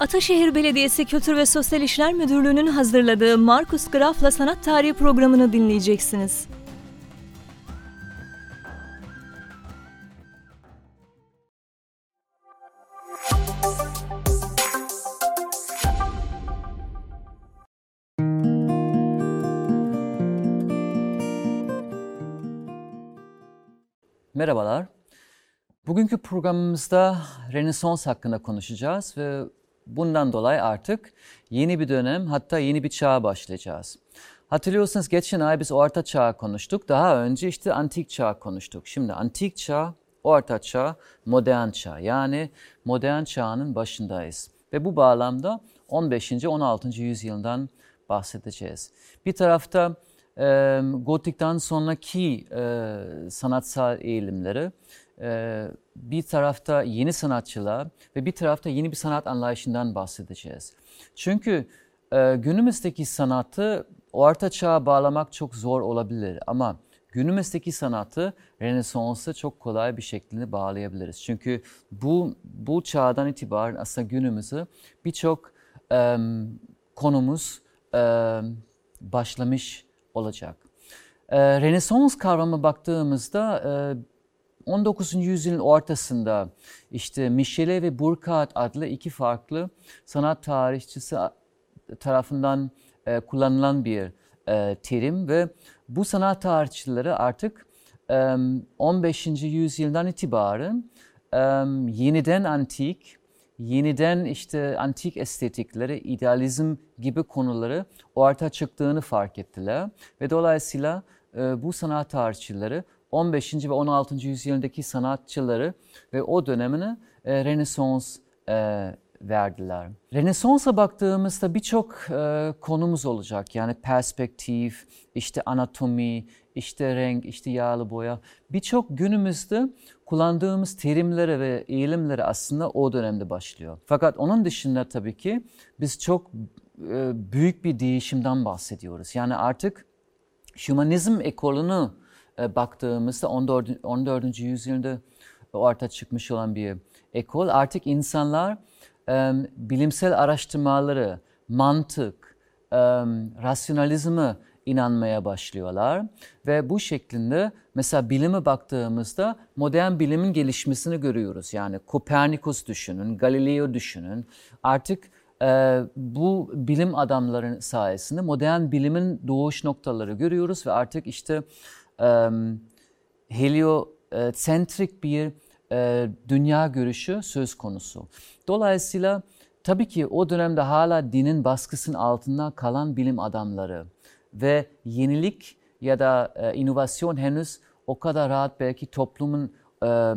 Ataşehir Belediyesi Kültür ve Sosyal İşler Müdürlüğü'nün hazırladığı Markus Graf'la Sanat Tarihi programını dinleyeceksiniz. Merhabalar. Bugünkü programımızda Rönesans hakkında konuşacağız ve bundan dolayı artık yeni bir dönem hatta yeni bir çağa başlayacağız. Hatırlıyorsanız geçen ay biz Orta Çağ konuştuk. Daha önce işte Antik Çağ konuştuk. Şimdi Antik Çağ, Orta Çağ, Modern Çağ. Yani Modern Çağ'ın başındayız. Ve bu bağlamda 15. 16. yüzyıldan bahsedeceğiz. Bir tarafta e, Gotik'ten sonraki e, sanatsal eğilimleri, bir tarafta yeni sanatçılar ve bir tarafta yeni bir sanat anlayışından bahsedeceğiz. Çünkü e, günümüzdeki sanatı Orta Çağ'a bağlamak çok zor olabilir ama günümüzdeki sanatı Rönesans'a çok kolay bir şekilde bağlayabiliriz. Çünkü bu bu çağdan itibaren aslında günümüzü birçok e, konumuz e, başlamış olacak. E, Rönesans kavramı baktığımızda e, 19. yüzyılın ortasında işte Michele ve Burkhardt adlı iki farklı sanat tarihçisi tarafından e, kullanılan bir e, terim ve bu sanat tarihçileri artık e, 15. yüzyıldan itibaren yeniden antik, yeniden işte antik estetikleri, idealizm gibi konuları ortaya çıktığını fark ettiler. Ve dolayısıyla e, bu sanat tarihçileri 15. ve 16. yüzyıldaki sanatçıları ve o dönemini e, Rönesans e, verdiler. Rönesans'a baktığımızda birçok e, konumuz olacak. Yani perspektif, işte anatomi, işte renk, işte yağlı boya. Birçok günümüzde kullandığımız terimleri ve eğilimleri aslında o dönemde başlıyor. Fakat onun dışında tabii ki biz çok e, büyük bir değişimden bahsediyoruz. Yani artık Hümanizm ekolunu e, baktığımızda 14. 14. yüzyılda ortaya çıkmış olan bir ekol. Artık insanlar e, bilimsel araştırmaları, mantık, e, rasyonalizme inanmaya başlıyorlar. Ve bu şeklinde mesela bilime baktığımızda modern bilimin gelişmesini görüyoruz. Yani Kopernikus düşünün, Galileo düşünün. Artık e, bu bilim adamların sayesinde modern bilimin doğuş noktaları görüyoruz ve artık işte e, heliocentrik bir e, dünya görüşü söz konusu. Dolayısıyla tabii ki o dönemde hala dinin baskısının altında kalan bilim adamları ve yenilik ya da e, inovasyon henüz o kadar rahat belki toplumun e,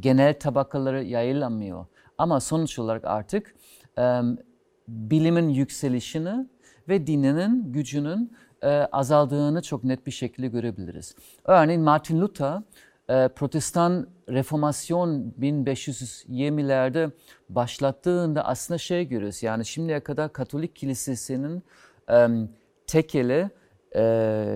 genel tabakaları yayılamıyor. Ama sonuç olarak artık e, bilimin yükselişini ve dininin gücünün e, azaldığını çok net bir şekilde görebiliriz. Örneğin Martin Luther e, Protestan reformasyon 1520'lerde başlattığında aslında şey görüyoruz. Yani şimdiye kadar Katolik Kilisesi'nin e, tekeli e,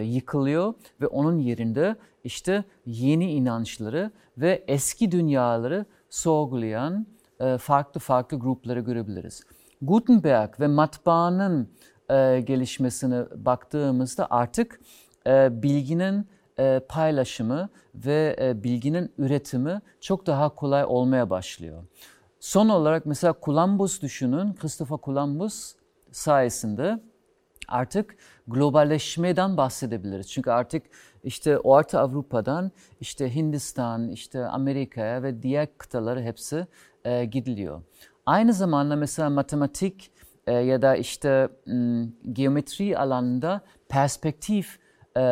yıkılıyor ve onun yerinde işte yeni inançları ve eski dünyaları sorgulayan e, farklı farklı grupları görebiliriz. Gutenberg ve matbaanın e, gelişmesine baktığımızda artık e, bilginin e, paylaşımı ve e, bilginin üretimi çok daha kolay olmaya başlıyor. Son olarak mesela Columbus düşünün, Christopher Columbus sayesinde artık globalleşmeden bahsedebiliriz. Çünkü artık işte Orta Avrupa'dan işte Hindistan, işte Amerika'ya ve diğer kıtaları hepsi e, gidiliyor. Aynı zamanda mesela matematik e, ya da işte geometri alanında perspektif e,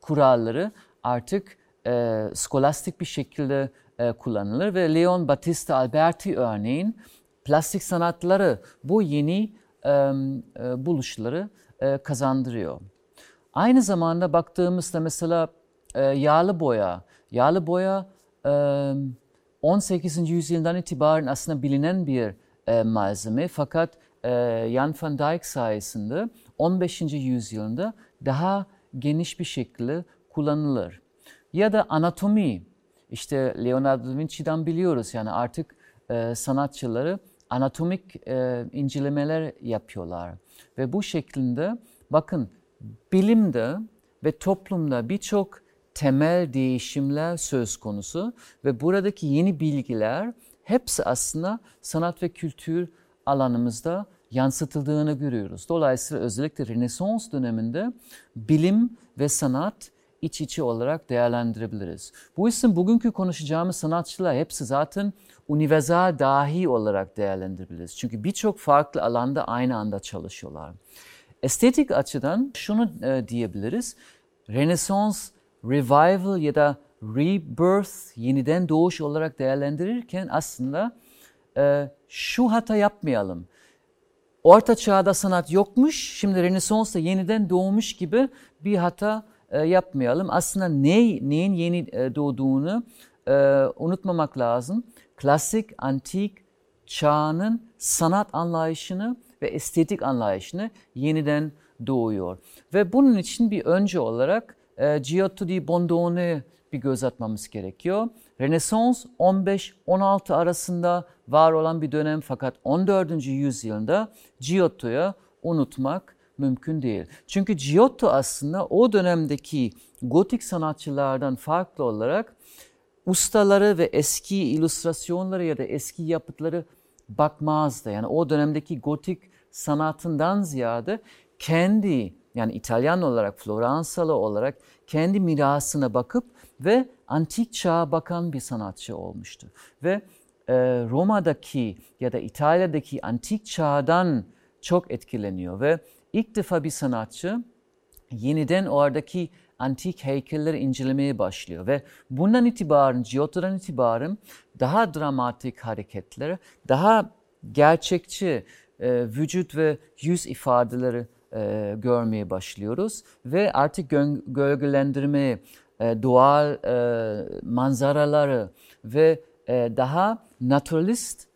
kuralları artık e, skolastik bir şekilde e, kullanılır ve Leon Battista Alberti örneğin plastik sanatları bu yeni e, buluşları e, kazandırıyor. Aynı zamanda baktığımızda mesela e, yağlı boya, yağlı boya e, 18. yüzyıldan itibaren aslında bilinen bir e, malzeme fakat e, Jan van Dijk sayesinde 15. yüzyılda daha geniş bir şekilde kullanılır. Ya da anatomi, işte Leonardo da Vinci'den biliyoruz yani artık e, sanatçıları anatomik e, incelemeler yapıyorlar. Ve bu şeklinde bakın bilimde ve toplumda birçok temel değişimler söz konusu ve buradaki yeni bilgiler hepsi aslında sanat ve kültür alanımızda yansıtıldığını görüyoruz. Dolayısıyla özellikle Rönesans döneminde bilim ve sanat iç içe olarak değerlendirebiliriz. Bu isim bugünkü konuşacağımız sanatçılar hepsi zaten universal dahi olarak değerlendirebiliriz. Çünkü birçok farklı alanda aynı anda çalışıyorlar. Estetik açıdan şunu e, diyebiliriz. Rönesans, revival ya da rebirth, yeniden doğuş olarak değerlendirirken aslında e, şu hata yapmayalım. Orta çağda sanat yokmuş, şimdi Rönesans'ta yeniden doğmuş gibi bir hata e, yapmayalım. Aslında ne, neyin yeni e, doğduğunu e, unutmamak lazım. Klasik, antik çağının sanat anlayışını ve estetik anlayışını yeniden doğuyor. Ve bunun için bir önce olarak e, Giotto di Bondone bir göz atmamız gerekiyor. Rönesans 15-16 arasında var olan bir dönem fakat 14. yüzyılda Giotto'ya unutmak mümkün değil. Çünkü Giotto aslında o dönemdeki gotik sanatçılardan farklı olarak ustaları ve eski illüstrasyonları ya da eski yapıtları bakmazdı. Yani o dönemdeki gotik sanatından ziyade kendi yani İtalyan olarak, Floransalı olarak kendi mirasına bakıp ve antik çağa bakan bir sanatçı olmuştu. Ve e, Roma'daki ya da İtalya'daki antik çağdan çok etkileniyor ve ilk defa bir sanatçı yeniden oradaki antik heykelleri incelemeye başlıyor ve bundan itibaren, Giotto'dan itibaren daha dramatik hareketleri, daha gerçekçi e, vücut ve yüz ifadeleri e, görmeye başlıyoruz ve artık gölgelendirme, e, doğal e, manzaraları ve e, daha naturalist,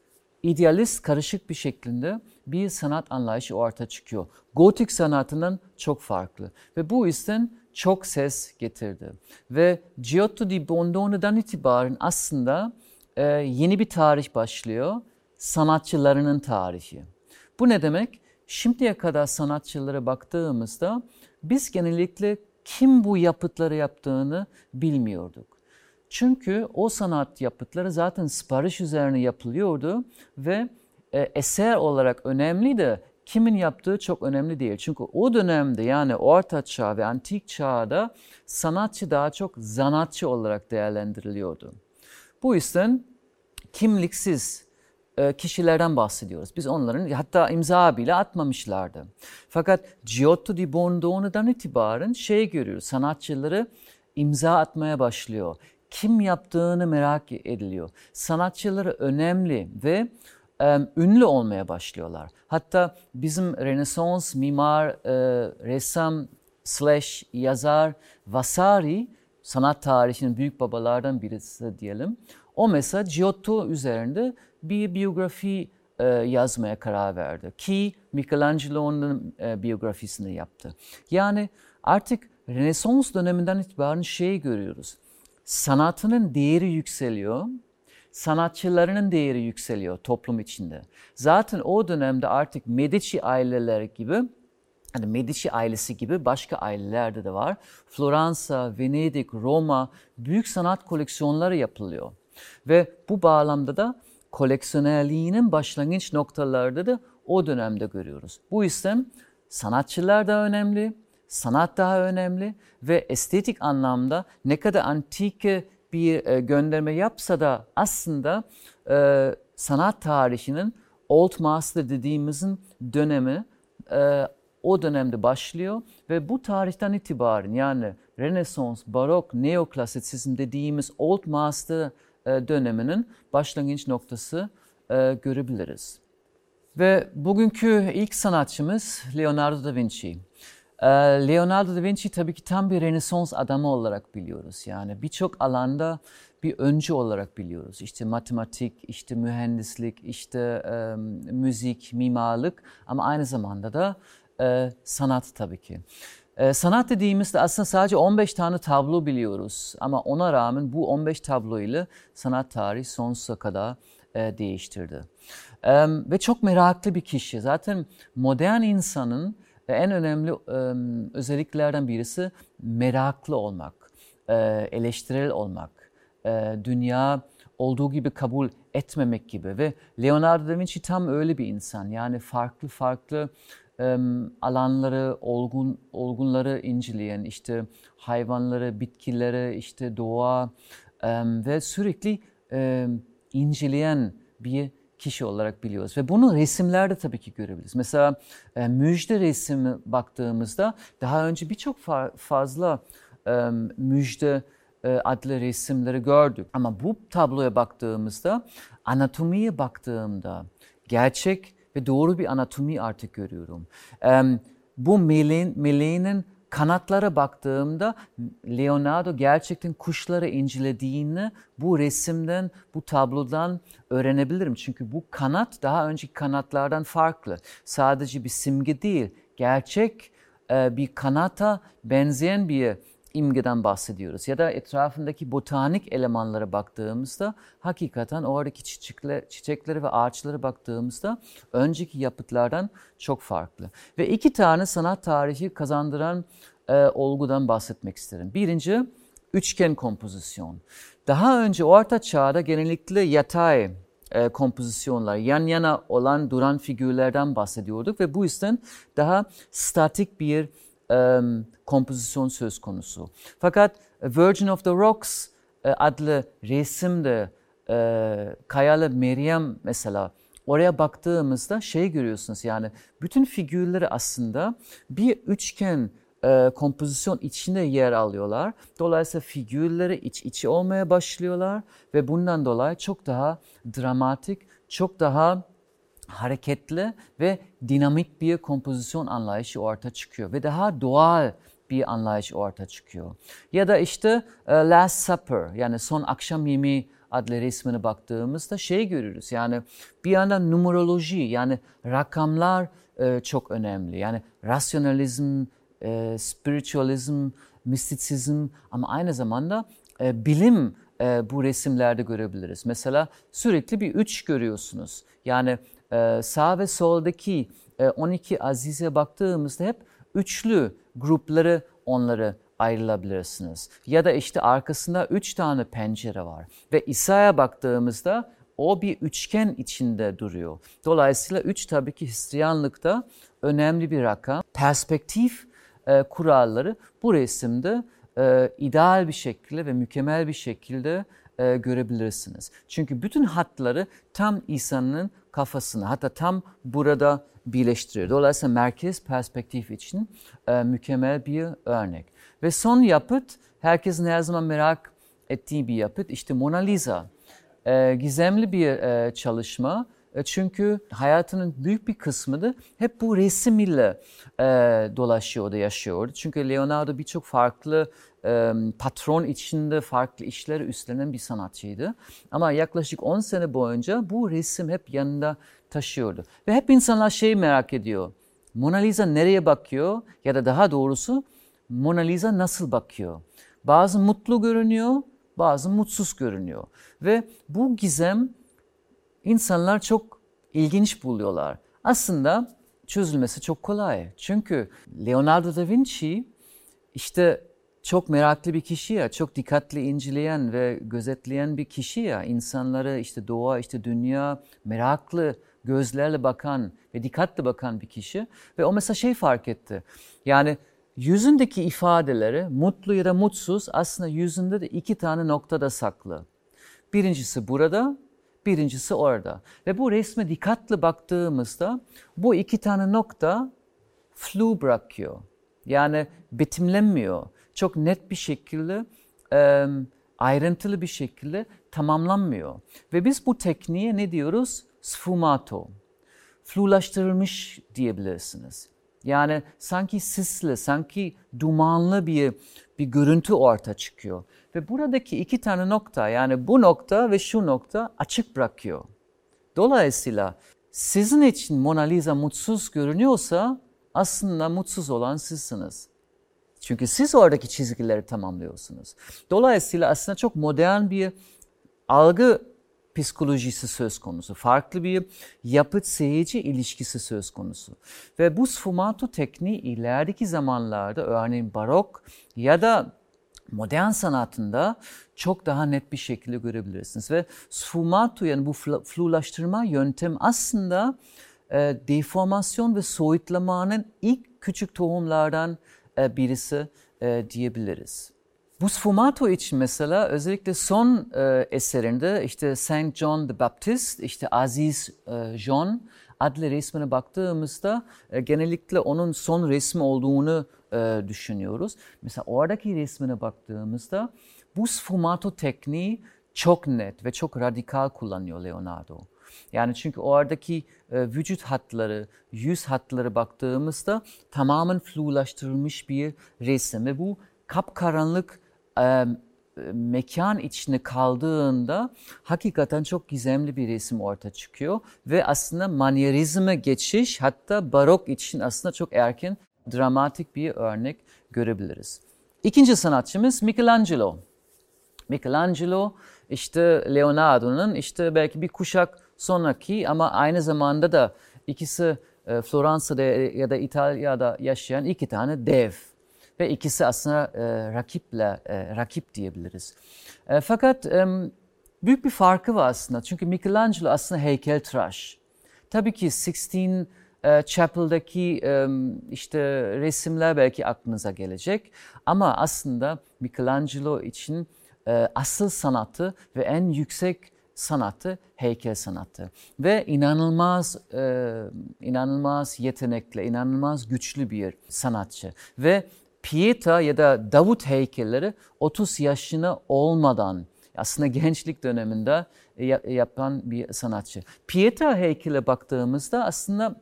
idealist karışık bir şekilde bir sanat anlayışı ortaya çıkıyor. Gotik sanatından çok farklı ve bu yüzden çok ses getirdi. Ve Giotto di Bondone'dan itibaren aslında e, yeni bir tarih başlıyor. Sanatçılarının tarihi. Bu ne demek? Şimdiye kadar sanatçılara baktığımızda biz genellikle kim bu yapıtları yaptığını bilmiyorduk. Çünkü o sanat yapıtları zaten sipariş üzerine yapılıyordu ve e, eser olarak önemli de kimin yaptığı çok önemli değil. Çünkü o dönemde yani Orta Çağ ve Antik Çağ'da sanatçı daha çok zanatçı olarak değerlendiriliyordu. Bu yüzden kimliksiz kişilerden bahsediyoruz. Biz onların hatta imza bile atmamışlardı. Fakat Giotto di Bondone'dan itibaren şey görüyoruz. Sanatçıları imza atmaya başlıyor. Kim yaptığını merak ediliyor. Sanatçıları önemli ve e, ünlü olmaya başlıyorlar. Hatta bizim Rönesans mimar, e, ressam slash yazar Vasari sanat tarihinin büyük babalardan birisi diyelim. O mesela Giotto üzerinde bir biyografi e, yazmaya karar verdi. Ki Michelangelo'nun e, biyografisini yaptı. Yani artık Rönesans döneminden itibaren şey görüyoruz. Sanatının değeri yükseliyor, sanatçılarının değeri yükseliyor toplum içinde. Zaten o dönemde artık Medici aileleri gibi hani Medici ailesi gibi başka ailelerde de var. Floransa, Venedik, Roma büyük sanat koleksiyonları yapılıyor. Ve bu bağlamda da koleksiyonerliğinin başlangıç noktalarda da o dönemde görüyoruz. Bu yüzden sanatçılar da önemli, sanat daha önemli ve estetik anlamda ne kadar antik bir e, gönderme yapsa da aslında e, sanat tarihinin Old Master dediğimizin dönemi e, o dönemde başlıyor ve bu tarihten itibaren yani Rönesans, Barok, Neoklasisizm dediğimiz Old Master döneminin başlangıç noktası e, görebiliriz. Ve bugünkü ilk sanatçımız Leonardo da Vinci. E, Leonardo da Vinci tabii ki tam bir Rönesans adamı olarak biliyoruz. Yani birçok alanda bir öncü olarak biliyoruz. İşte matematik, işte mühendislik, işte e, müzik, mimarlık ama aynı zamanda da e, sanat tabii ki. Ee, sanat dediğimizde aslında sadece 15 tane tablo biliyoruz ama ona rağmen bu 15 tablo ile sanat tarihi sonsuza kadar e, e, değiştirdi. E, ve çok meraklı bir kişi. Zaten modern insanın en önemli e, özelliklerden birisi meraklı olmak, e, eleştirel olmak, e, dünya olduğu gibi kabul etmemek gibi ve Leonardo da Vinci tam öyle bir insan. Yani farklı farklı e, alanları, olgun olgunları inceleyen, işte hayvanları, bitkileri, işte doğa ve sürekli inceleyen bir kişi olarak biliyoruz. Ve bunu resimlerde tabii ki görebiliriz. Mesela müjde resmi baktığımızda daha önce birçok fa fazla müjde e, adlı resimleri gördük. Ama bu tabloya baktığımızda, anatomiye baktığımda gerçek ve doğru bir anatomi artık görüyorum. E, bu meleğin, meleğinin kanatlara baktığımda Leonardo gerçekten kuşları incelediğini bu resimden, bu tablodan öğrenebilirim. Çünkü bu kanat daha önceki kanatlardan farklı. Sadece bir simge değil, gerçek e, bir kanata benzeyen bir imgeden bahsediyoruz. Ya da etrafındaki botanik elemanlara baktığımızda hakikaten oradaki çiçekler, çiçekleri ve ağaçlara baktığımızda önceki yapıtlardan çok farklı. Ve iki tane sanat tarihi kazandıran e, olgudan bahsetmek isterim. Birinci üçgen kompozisyon. Daha önce Orta Çağ'da genellikle yatay e, kompozisyonlar, yan yana olan duran figürlerden bahsediyorduk ve bu yüzden daha statik bir kompozisyon söz konusu. Fakat Virgin of the Rocks adlı resimde Kayalı Meryem mesela oraya baktığımızda şey görüyorsunuz yani bütün figürleri aslında bir üçgen kompozisyon içinde yer alıyorlar. Dolayısıyla figürleri iç içe olmaya başlıyorlar ve bundan dolayı çok daha dramatik, çok daha hareketli ve dinamik bir kompozisyon anlayışı ortaya çıkıyor ve daha doğal bir anlayış ortaya çıkıyor. Ya da işte uh, Last Supper yani son akşam yemeği adlı resmine baktığımızda şey görürüz. Yani bir yandan numeroloji yani rakamlar e, çok önemli. Yani rasyonalizm, e, spiritualizm, mistisizm ama aynı zamanda e, bilim e, bu resimlerde görebiliriz. Mesela sürekli bir üç görüyorsunuz. Yani e, sağ ve soldaki e, 12 azize baktığımızda hep üçlü grupları onları ayrılabilirsiniz. Ya da işte arkasında üç tane pencere var. Ve İsa'ya baktığımızda o bir üçgen içinde duruyor. Dolayısıyla üç tabii ki Hristiyanlıkta önemli bir rakam. Perspektif e, kuralları bu resimde e, ideal bir şekilde ve mükemmel bir şekilde e, görebilirsiniz. Çünkü bütün hatları tam İsa'nın kafasına hatta tam burada birleştiriyor. Dolayısıyla merkez perspektif için e, mükemmel bir örnek. Ve son yapıt herkesin her zaman merak ettiği bir yapıt işte Mona Lisa. E, gizemli bir e, çalışma. E, çünkü hayatının büyük bir kısmı da hep bu resim ile e, dolaşıyordu, yaşıyordu. Çünkü Leonardo birçok farklı e, patron içinde farklı işleri üstlenen bir sanatçıydı. Ama yaklaşık 10 sene boyunca bu resim hep yanında taşıyordu. Ve hep insanlar şeyi merak ediyor. Mona Lisa nereye bakıyor ya da daha doğrusu Mona Lisa nasıl bakıyor? Bazı mutlu görünüyor, bazı mutsuz görünüyor. Ve bu gizem insanlar çok ilginç buluyorlar. Aslında çözülmesi çok kolay. Çünkü Leonardo da Vinci işte çok meraklı bir kişi ya, çok dikkatli inceleyen ve gözetleyen bir kişi ya. İnsanları işte doğa, işte dünya meraklı gözlerle bakan ve dikkatli bakan bir kişi. Ve o mesela şey fark etti. Yani yüzündeki ifadeleri mutlu ya da mutsuz aslında yüzünde de iki tane noktada saklı. Birincisi burada, birincisi orada. Ve bu resme dikkatli baktığımızda bu iki tane nokta flu bırakıyor. Yani betimlenmiyor. Çok net bir şekilde, ayrıntılı bir şekilde tamamlanmıyor. Ve biz bu tekniğe ne diyoruz? Sfumato. Flulaştırılmış diyebilirsiniz. Yani sanki sisli, sanki dumanlı bir bir görüntü ortaya çıkıyor. Ve buradaki iki tane nokta yani bu nokta ve şu nokta açık bırakıyor. Dolayısıyla sizin için Mona Lisa mutsuz görünüyorsa aslında mutsuz olan sizsiniz. Çünkü siz oradaki çizgileri tamamlıyorsunuz. Dolayısıyla aslında çok modern bir algı psikolojisi söz konusu. Farklı bir yapıt seyirci ilişkisi söz konusu. Ve bu sfumato tekniği ilerideki zamanlarda örneğin barok ya da modern sanatında çok daha net bir şekilde görebilirsiniz. Ve sfumato yani bu flulaştırma yöntem aslında e, deformasyon ve soyutlamanın ilk küçük tohumlardan e, birisi e, diyebiliriz. Bu sfumato için mesela özellikle son e, eserinde işte Saint John the Baptist, işte Aziz e, John adlı resmine baktığımızda e, genellikle onun son resmi olduğunu e, düşünüyoruz. Mesela oradaki resmine baktığımızda bu sfumato tekniği çok net ve çok radikal kullanıyor Leonardo. Yani çünkü oradaki e, vücut hatları, yüz hatları baktığımızda tamamen flulaştırılmış bir resim ve bu kapkaranlık mekan içinde kaldığında hakikaten çok gizemli bir resim ortaya çıkıyor ve aslında manyerizme geçiş hatta barok için aslında çok erken dramatik bir örnek görebiliriz. İkinci sanatçımız Michelangelo. Michelangelo işte Leonardo'nun işte belki bir kuşak sonraki ama aynı zamanda da ikisi e, Floransa'da ya da İtalya'da yaşayan iki tane dev ve ikisi aslında e, rakiple e, rakip diyebiliriz. E, fakat e, büyük bir farkı var aslında çünkü Michelangelo aslında heykeltıraş. Tabii ki 16 e, Chapel'daki e, işte resimler belki aklınıza gelecek ama aslında Michelangelo için e, asıl sanatı ve en yüksek sanatı heykel sanatı ve inanılmaz e, inanılmaz yetenekli, inanılmaz güçlü bir sanatçı ve Pieta ya da Davut heykelleri 30 yaşına olmadan aslında gençlik döneminde yapan bir sanatçı. Pieta heykele baktığımızda aslında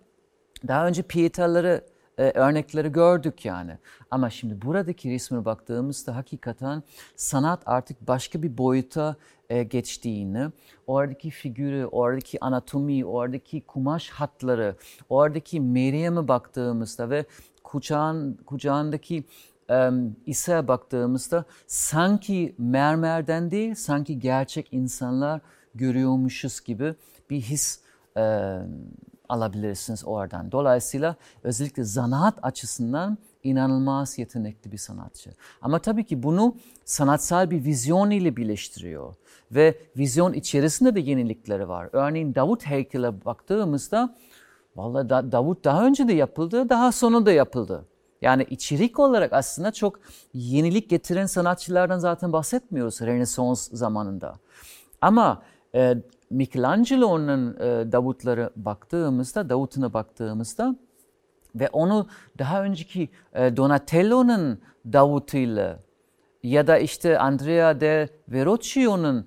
daha önce Pieta'ları e, örnekleri gördük yani. Ama şimdi buradaki resme baktığımızda hakikaten sanat artık başka bir boyuta e, geçtiğini, oradaki figürü, oradaki anatomi, oradaki kumaş hatları, oradaki Meryem'e baktığımızda ve kucağın, kucağındaki e, İsa'ya baktığımızda sanki mermerden değil, sanki gerçek insanlar görüyormuşuz gibi bir his e, alabilirsiniz oradan. Dolayısıyla özellikle zanaat açısından inanılmaz yetenekli bir sanatçı. Ama tabii ki bunu sanatsal bir vizyon ile birleştiriyor. Ve vizyon içerisinde de yenilikleri var. Örneğin Davut heykele baktığımızda Vallahi da, Davut daha önce de yapıldı, daha sonra da yapıldı. Yani içerik olarak aslında çok yenilik getiren sanatçılardan zaten bahsetmiyoruz Rönesans zamanında. Ama e, Michelangelo'nun e, Davutları baktığımızda, Davut'una baktığımızda ve onu daha önceki e, Donatello'nun Davut'uyla ya da işte Andrea de Verrocchio'nun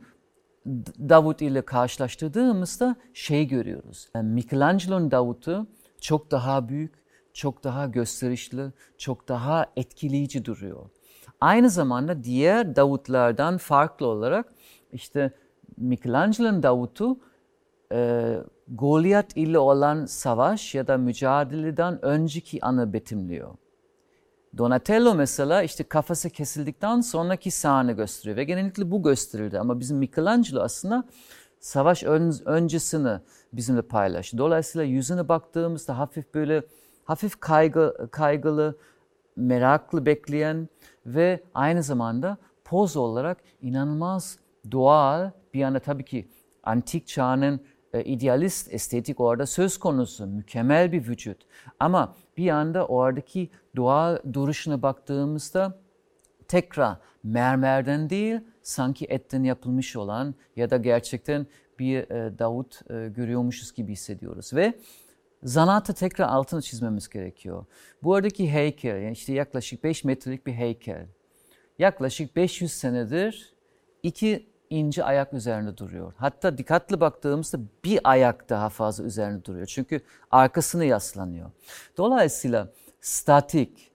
Davut ile karşılaştırdığımızda şey görüyoruz. Yani Michelangelo'nun Davut'u çok daha büyük, çok daha gösterişli, çok daha etkileyici duruyor. Aynı zamanda diğer Davutlardan farklı olarak işte Michelangelo'nun Davut'u e, Goliath ile olan savaş ya da mücadeleden önceki anı betimliyor. Donatello mesela işte kafası kesildikten sonraki sahne gösteriyor ve genellikle bu gösterildi ama bizim Michelangelo aslında savaş ön, öncesini bizimle paylaştı. Dolayısıyla yüzüne baktığımızda hafif böyle hafif kaygı, kaygılı, meraklı bekleyen ve aynı zamanda poz olarak inanılmaz doğal bir yana tabii ki antik çağının e, idealist estetik orada söz konusu, mükemmel bir vücut. Ama bir yanda oradaki doğal duruşuna baktığımızda tekrar mermerden değil, sanki etten yapılmış olan ya da gerçekten bir e, Davut e, görüyormuşuz gibi hissediyoruz. Ve zanaatı tekrar altını çizmemiz gerekiyor. Bu aradaki heykel, yani işte yaklaşık 5 metrelik bir heykel. Yaklaşık 500 senedir iki ince ayak üzerinde duruyor. Hatta dikkatli baktığımızda bir ayak daha fazla üzerinde duruyor. Çünkü arkasını yaslanıyor. Dolayısıyla statik,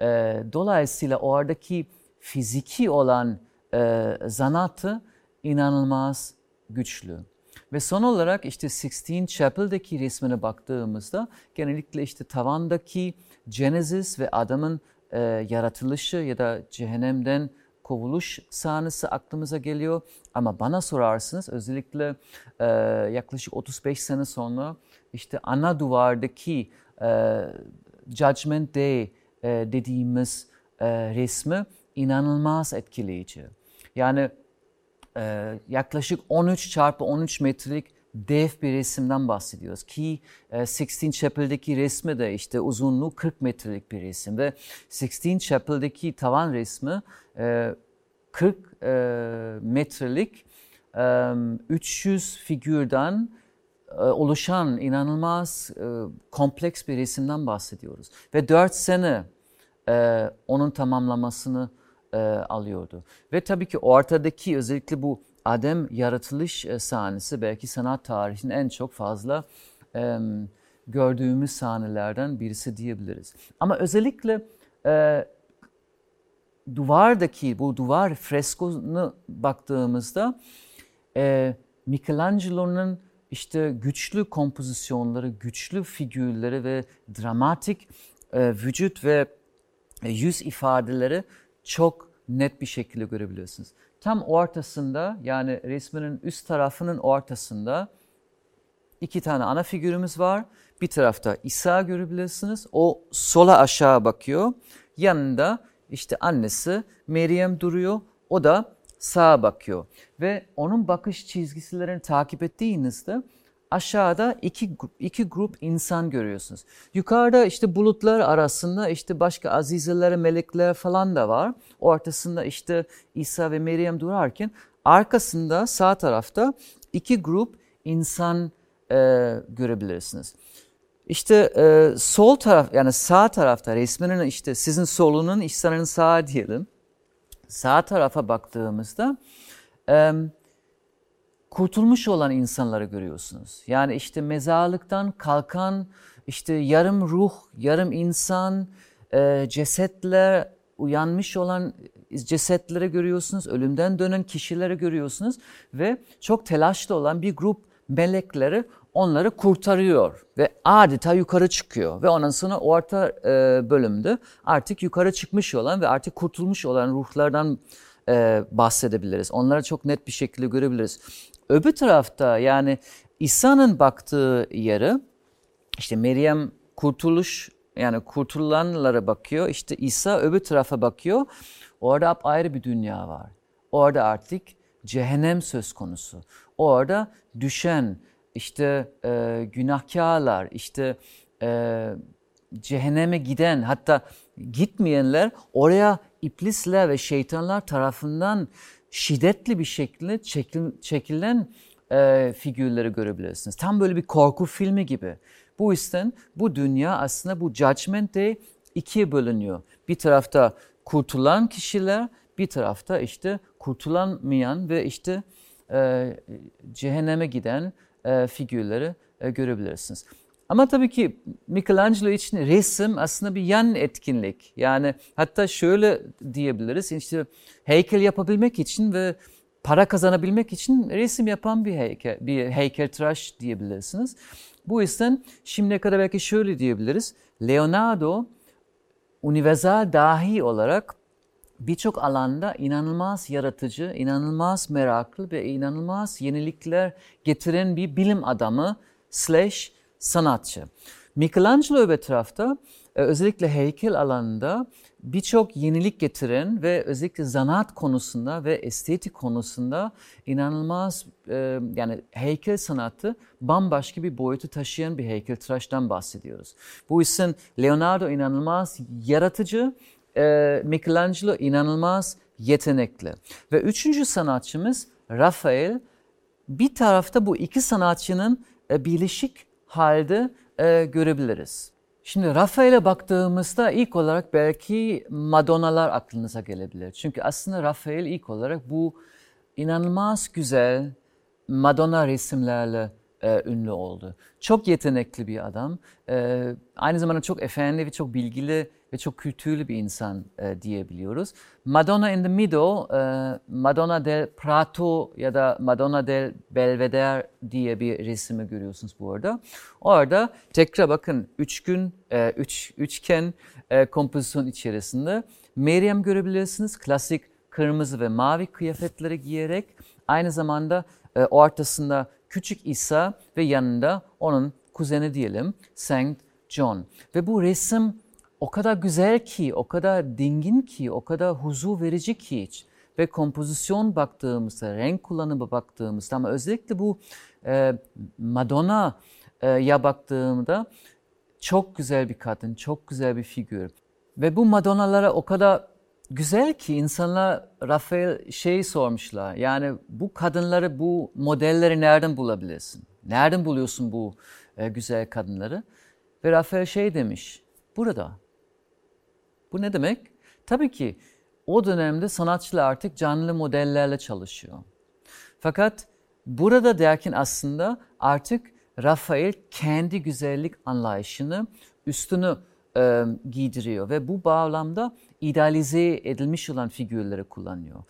e, dolayısıyla oradaki fiziki olan e, zanatı inanılmaz güçlü. Ve son olarak işte Sixteen Chapel'daki resmine baktığımızda genellikle işte tavandaki Genesis ve adamın e, yaratılışı ya da cehennemden kovuluş sahnesi aklımıza geliyor. Ama bana sorarsınız özellikle e, yaklaşık 35 sene sonra işte ana duvardaki e, Judgment Day e, dediğimiz e, resmi inanılmaz etkileyici. Yani e, yaklaşık 13 çarpı 13 metrelik dev bir resimden bahsediyoruz ki Sixtine Chapel'deki resmi de işte uzunluğu 40 metrelik bir resim ve Sixtine Chapel'deki tavan resmi e, 40 e, metrelik e, 300 figürden oluşan inanılmaz e, kompleks bir resimden bahsediyoruz. Ve 4 sene e, onun tamamlamasını e, alıyordu. Ve tabii ki ortadaki özellikle bu Adem yaratılış e, sahnesi belki sanat tarihinin en çok fazla e, gördüğümüz sahnelerden birisi diyebiliriz. Ama özellikle e, duvardaki bu duvar freskosuna baktığımızda e, Michelangelo'nun işte güçlü kompozisyonları, güçlü figürleri ve dramatik e, vücut ve e, yüz ifadeleri çok net bir şekilde görebiliyorsunuz. Tam ortasında yani resminin üst tarafının ortasında iki tane ana figürümüz var. Bir tarafta İsa görebilirsiniz. O sola aşağı bakıyor. Yanında işte annesi Meryem duruyor. O da sağa bakıyor. Ve onun bakış çizgilerini takip ettiğinizde aşağıda iki, iki grup insan görüyorsunuz. Yukarıda işte bulutlar arasında işte başka azizeler, melekler falan da var. Ortasında işte İsa ve Meryem durarken arkasında sağ tarafta iki grup insan e, görebilirsiniz. İşte e, sol taraf yani sağ tarafta resminin işte sizin solunun İsa'nın sağı diyelim. Sağ tarafa baktığımızda kurtulmuş olan insanları görüyorsunuz. Yani işte mezarlıktan kalkan işte yarım ruh, yarım insan, e, cesetler, uyanmış olan cesetleri görüyorsunuz, ölümden dönen kişileri görüyorsunuz ve çok telaşlı olan bir grup melekleri onları kurtarıyor ve adeta yukarı çıkıyor ve ondan sonra orta e, bölümde artık yukarı çıkmış olan ve artık kurtulmuş olan ruhlardan e, bahsedebiliriz. Onları çok net bir şekilde görebiliriz. Öbür tarafta yani İsa'nın baktığı yere işte Meryem kurtuluş yani kurtulanlara bakıyor. İşte İsa öbür tarafa bakıyor. Orada ayrı bir dünya var. Orada artık cehennem söz konusu. Orada düşen işte e, günahkarlar, işte e, cehenneme giden hatta gitmeyenler oraya iblisler ve şeytanlar tarafından şiddetli bir şekilde çekil, çekilen e, figürleri görebilirsiniz. Tam böyle bir korku filmi gibi. Bu yüzden bu dünya aslında bu Judgment Day ikiye bölünüyor. Bir tarafta kurtulan kişiler, bir tarafta işte kurtulamayan ve işte e, cehenneme giden e, figürleri e, görebilirsiniz. Ama tabii ki Michelangelo için resim aslında bir yan etkinlik. Yani hatta şöyle diyebiliriz işte heykel yapabilmek için ve para kazanabilmek için resim yapan bir heykel, bir heykeltıraş diyebilirsiniz. Bu yüzden şimdiye kadar belki şöyle diyebiliriz. Leonardo universal dahi olarak birçok alanda inanılmaz yaratıcı, inanılmaz meraklı ve inanılmaz yenilikler getiren bir bilim adamı slash sanatçı. Michelangelo öbür tarafta e, özellikle heykel alanında birçok yenilik getiren ve özellikle zanaat konusunda ve estetik konusunda inanılmaz e, yani heykel sanatı bambaşka bir boyutu taşıyan bir heykeltıraştan bahsediyoruz. Bu yüzden Leonardo inanılmaz yaratıcı, e, Michelangelo inanılmaz yetenekli. Ve üçüncü sanatçımız Rafael. Bir tarafta bu iki sanatçının birleşik halde e, görebiliriz. Şimdi Rafael'e baktığımızda ilk olarak belki Madonna'lar aklınıza gelebilir. Çünkü aslında Rafael ilk olarak bu inanılmaz güzel Madonna resimlerle e, ünlü oldu. Çok yetenekli bir adam. E, aynı zamanda çok efendi ve çok bilgili ve çok kültürlü bir insan e, diyebiliyoruz. Madonna in the Middle, e, Madonna del Prato ya da Madonna del Belvedere diye bir resmi görüyorsunuz bu arada. Orada tekrar bakın üç gün, e, üç, üçgen e, kompozisyon içerisinde Meryem görebilirsiniz. Klasik kırmızı ve mavi kıyafetleri giyerek aynı zamanda e, ortasında küçük İsa ve yanında onun kuzeni diyelim Saint John. Ve bu resim o kadar güzel ki, o kadar dingin ki, o kadar huzur verici ki ve kompozisyon baktığımızda, renk kullanımı baktığımızda ama özellikle bu e, Madonna'ya baktığımda çok güzel bir kadın, çok güzel bir figür. Ve bu Madonnalara o kadar güzel ki insanlar Rafael şey sormuşlar. Yani bu kadınları, bu modelleri nereden bulabilirsin? Nereden buluyorsun bu e, güzel kadınları? Ve Rafael şey demiş, burada. Bu ne demek? Tabii ki o dönemde sanatçılar artık canlı modellerle çalışıyor. Fakat burada derken aslında artık Rafael kendi güzellik anlayışını üstünü e, giydiriyor ve bu bağlamda idealize edilmiş olan figürleri kullanıyor.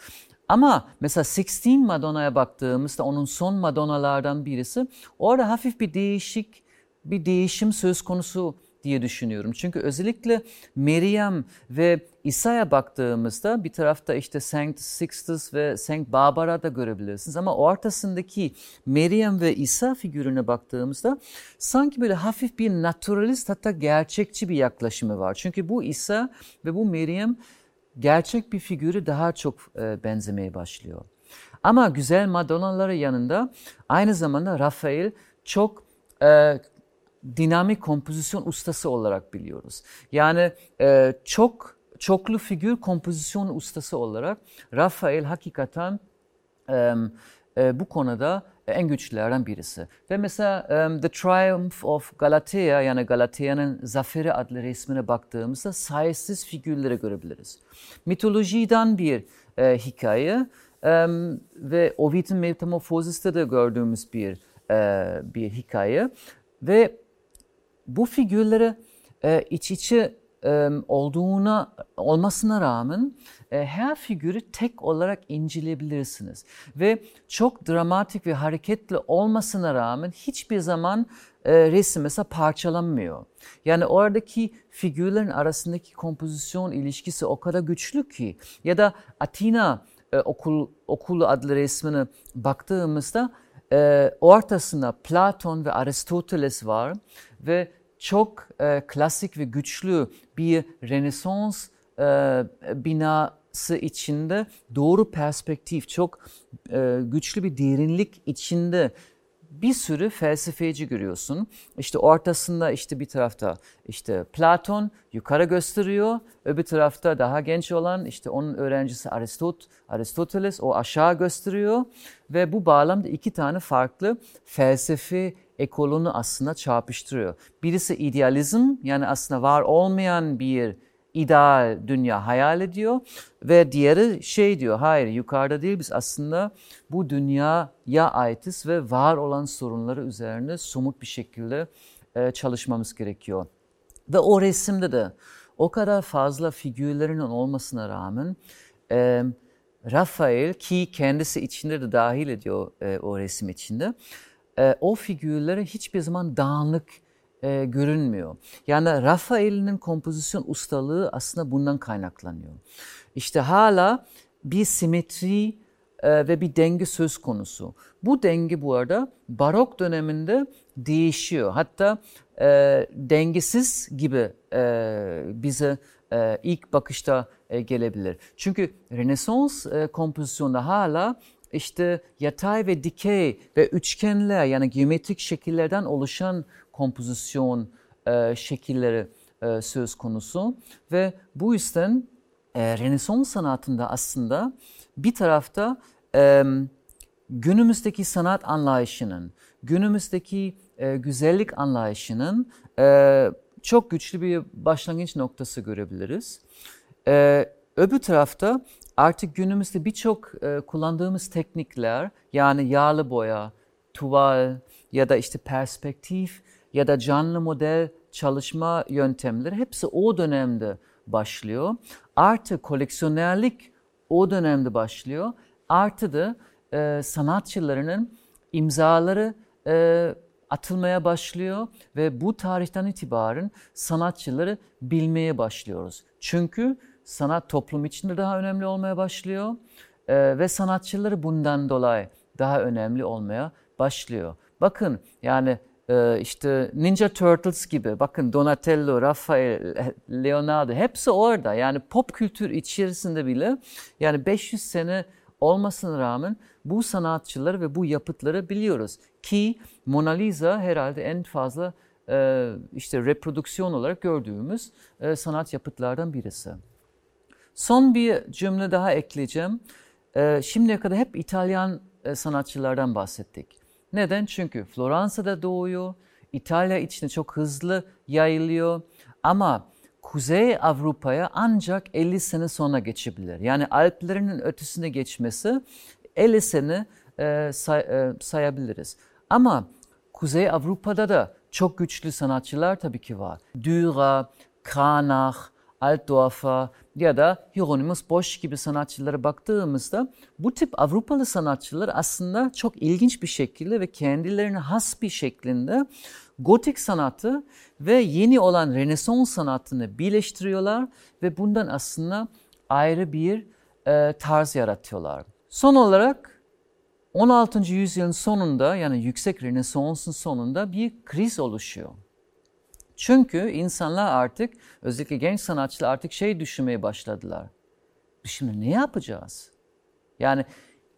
Ama mesela Sixteen Madonna'ya baktığımızda onun son Madonna'lardan birisi orada hafif bir değişik bir değişim söz konusu diye düşünüyorum. Çünkü özellikle Meryem ve İsa'ya baktığımızda bir tarafta işte Saint Sixtus ve Saint Barbara da görebilirsiniz. Ama ortasındaki Meryem ve İsa figürüne baktığımızda sanki böyle hafif bir naturalist hatta gerçekçi bir yaklaşımı var. Çünkü bu İsa ve bu Meryem gerçek bir figürü daha çok e, benzemeye başlıyor. Ama güzel Madonnaları yanında aynı zamanda Rafael çok e, dinamik kompozisyon ustası olarak biliyoruz. Yani e, çok çoklu figür kompozisyon ustası olarak Rafael hakikaten e, e, bu konuda en güçlülerden birisi. Ve mesela um, The Triumph of Galatea yani Galatea'nın Zaferi adlı resmine baktığımızda sayısız figürleri görebiliriz. Mitolojiden bir e, hikaye um, ve Ovid'in Metamorphosis'te de gördüğümüz bir e, bir hikaye ve bu figürleri e, iç içe e, olduğuna olmasına rağmen e, her figürü tek olarak inceleyebilirsiniz ve çok dramatik ve hareketli olmasına rağmen hiçbir zaman e, resim mesela parçalanmıyor. Yani oradaki figürlerin arasındaki kompozisyon ilişkisi o kadar güçlü ki ya da Atina e, okul okulu adlı resmine baktığımızda e, ortasında Platon ve Aristoteles var ve çok e, klasik ve güçlü bir Rönesans e, binası içinde doğru perspektif, çok e, güçlü bir derinlik içinde bir sürü felsefeci görüyorsun. İşte ortasında işte bir tarafta işte Platon yukarı gösteriyor, öbür tarafta daha genç olan işte onun öğrencisi Aristot, Aristoteles o aşağı gösteriyor ve bu bağlamda iki tane farklı felsefe ekolunu aslında çarpıştırıyor. Birisi idealizm yani aslında var olmayan bir ideal dünya hayal ediyor ve diğeri şey diyor hayır yukarıda değil biz aslında bu dünyaya aitiz ve var olan sorunları üzerine somut bir şekilde e, çalışmamız gerekiyor. Ve o resimde de o kadar fazla figürlerin olmasına rağmen e, Rafael ki kendisi içinde de dahil ediyor e, o resim içinde e, o figürlere hiçbir zaman dağınık e, görünmüyor. Yani Rafael'in kompozisyon ustalığı aslında bundan kaynaklanıyor. İşte hala bir simetri e, ve bir denge söz konusu. Bu denge bu arada barok döneminde değişiyor. Hatta e, dengesiz gibi e, bize e, ilk bakışta e, gelebilir. Çünkü Rönesans e, kompozisyonda hala işte yatay ve dikey ve üçgenler yani geometrik şekillerden oluşan kompozisyon e, şekilleri e, söz konusu ve bu yüzden e, Rönesans sanatında aslında bir tarafta e, günümüzdeki sanat anlayışının, günümüzdeki e, güzellik anlayışının e, çok güçlü bir başlangıç noktası görebiliriz. E, öbür tarafta artık günümüzde birçok e, kullandığımız teknikler yani yağlı boya, tuval ya da işte perspektif ya da canlı model çalışma yöntemleri hepsi o dönemde başlıyor. Artı koleksiyonerlik o dönemde başlıyor. Artı da e, sanatçılarının imzaları e, atılmaya başlıyor ve bu tarihten itibaren sanatçıları bilmeye başlıyoruz. Çünkü sanat toplum içinde daha önemli olmaya başlıyor e, ve sanatçıları bundan dolayı daha önemli olmaya başlıyor. Bakın yani e, işte Ninja Turtles gibi bakın Donatello, Rafael, Leonardo hepsi orada. Yani pop kültür içerisinde bile yani 500 sene olmasına rağmen bu sanatçıları ve bu yapıtları biliyoruz. Ki Mona Lisa herhalde en fazla e, işte reprodüksiyon olarak gördüğümüz e, sanat yapıtlardan birisi. Son bir cümle daha ekleyeceğim. E, şimdiye kadar hep İtalyan e, sanatçılardan bahsettik. Neden? Çünkü Floransa'da doğuyor, İtalya içinde çok hızlı yayılıyor ama Kuzey Avrupa'ya ancak 50 sene sonra geçebilir. Yani Alplerin ötesine geçmesi 50 sene e, say, e, sayabiliriz. Ama Kuzey Avrupa'da da çok güçlü sanatçılar tabii ki var. Dürer, Kranach, Altdorfer ya da Hieronymus Bosch gibi sanatçılara baktığımızda bu tip Avrupalı sanatçılar aslında çok ilginç bir şekilde ve kendilerine has bir şeklinde gotik sanatı ve yeni olan Rönesans sanatını birleştiriyorlar ve bundan aslında ayrı bir e, tarz yaratıyorlar. Son olarak 16. yüzyılın sonunda yani yüksek Rönesans'ın sonunda bir kriz oluşuyor. Çünkü insanlar artık özellikle genç sanatçılar artık şey düşünmeye başladılar. Şimdi ne yapacağız? Yani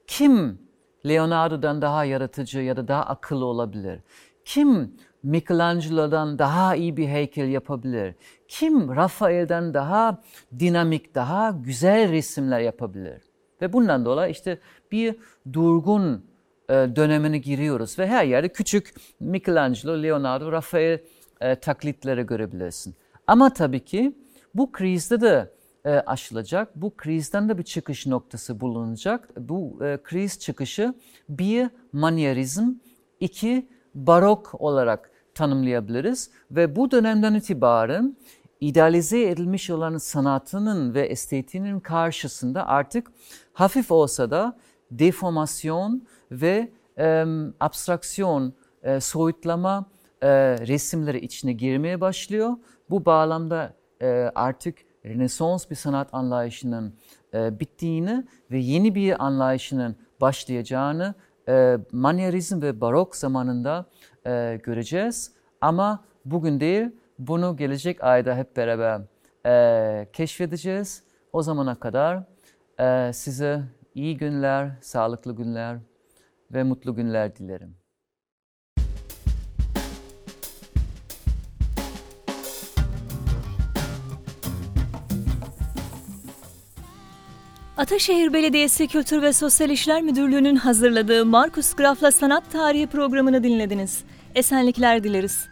kim Leonardo'dan daha yaratıcı ya da daha akıllı olabilir? Kim Michelangelo'dan daha iyi bir heykel yapabilir? Kim Rafael'den daha dinamik, daha güzel resimler yapabilir? Ve bundan dolayı işte bir durgun e, dönemine giriyoruz ve her yerde küçük Michelangelo, Leonardo, Rafael e, taklitleri görebilirsin. Ama tabii ki bu krizde de e, aşılacak. Bu krizden de bir çıkış noktası bulunacak. Bu e, kriz çıkışı bir manyerizm, iki barok olarak tanımlayabiliriz. Ve bu dönemden itibaren idealize edilmiş olan sanatının ve estetiğinin karşısında artık hafif olsa da deformasyon ve e, abstraksiyon, e, soyutlama e, resimleri içine girmeye başlıyor. Bu bağlamda e, artık Rönesans bir sanat anlayışının e, bittiğini ve yeni bir anlayışının başlayacağını e, manyerizm ve barok zamanında e, göreceğiz. Ama bugün değil, bunu gelecek ayda hep beraber e, keşfedeceğiz. O zamana kadar e, size iyi günler, sağlıklı günler ve mutlu günler dilerim. Ataşehir Belediyesi Kültür ve Sosyal İşler Müdürlüğü'nün hazırladığı Markus Graf'la Sanat Tarihi programını dinlediniz. Esenlikler dileriz.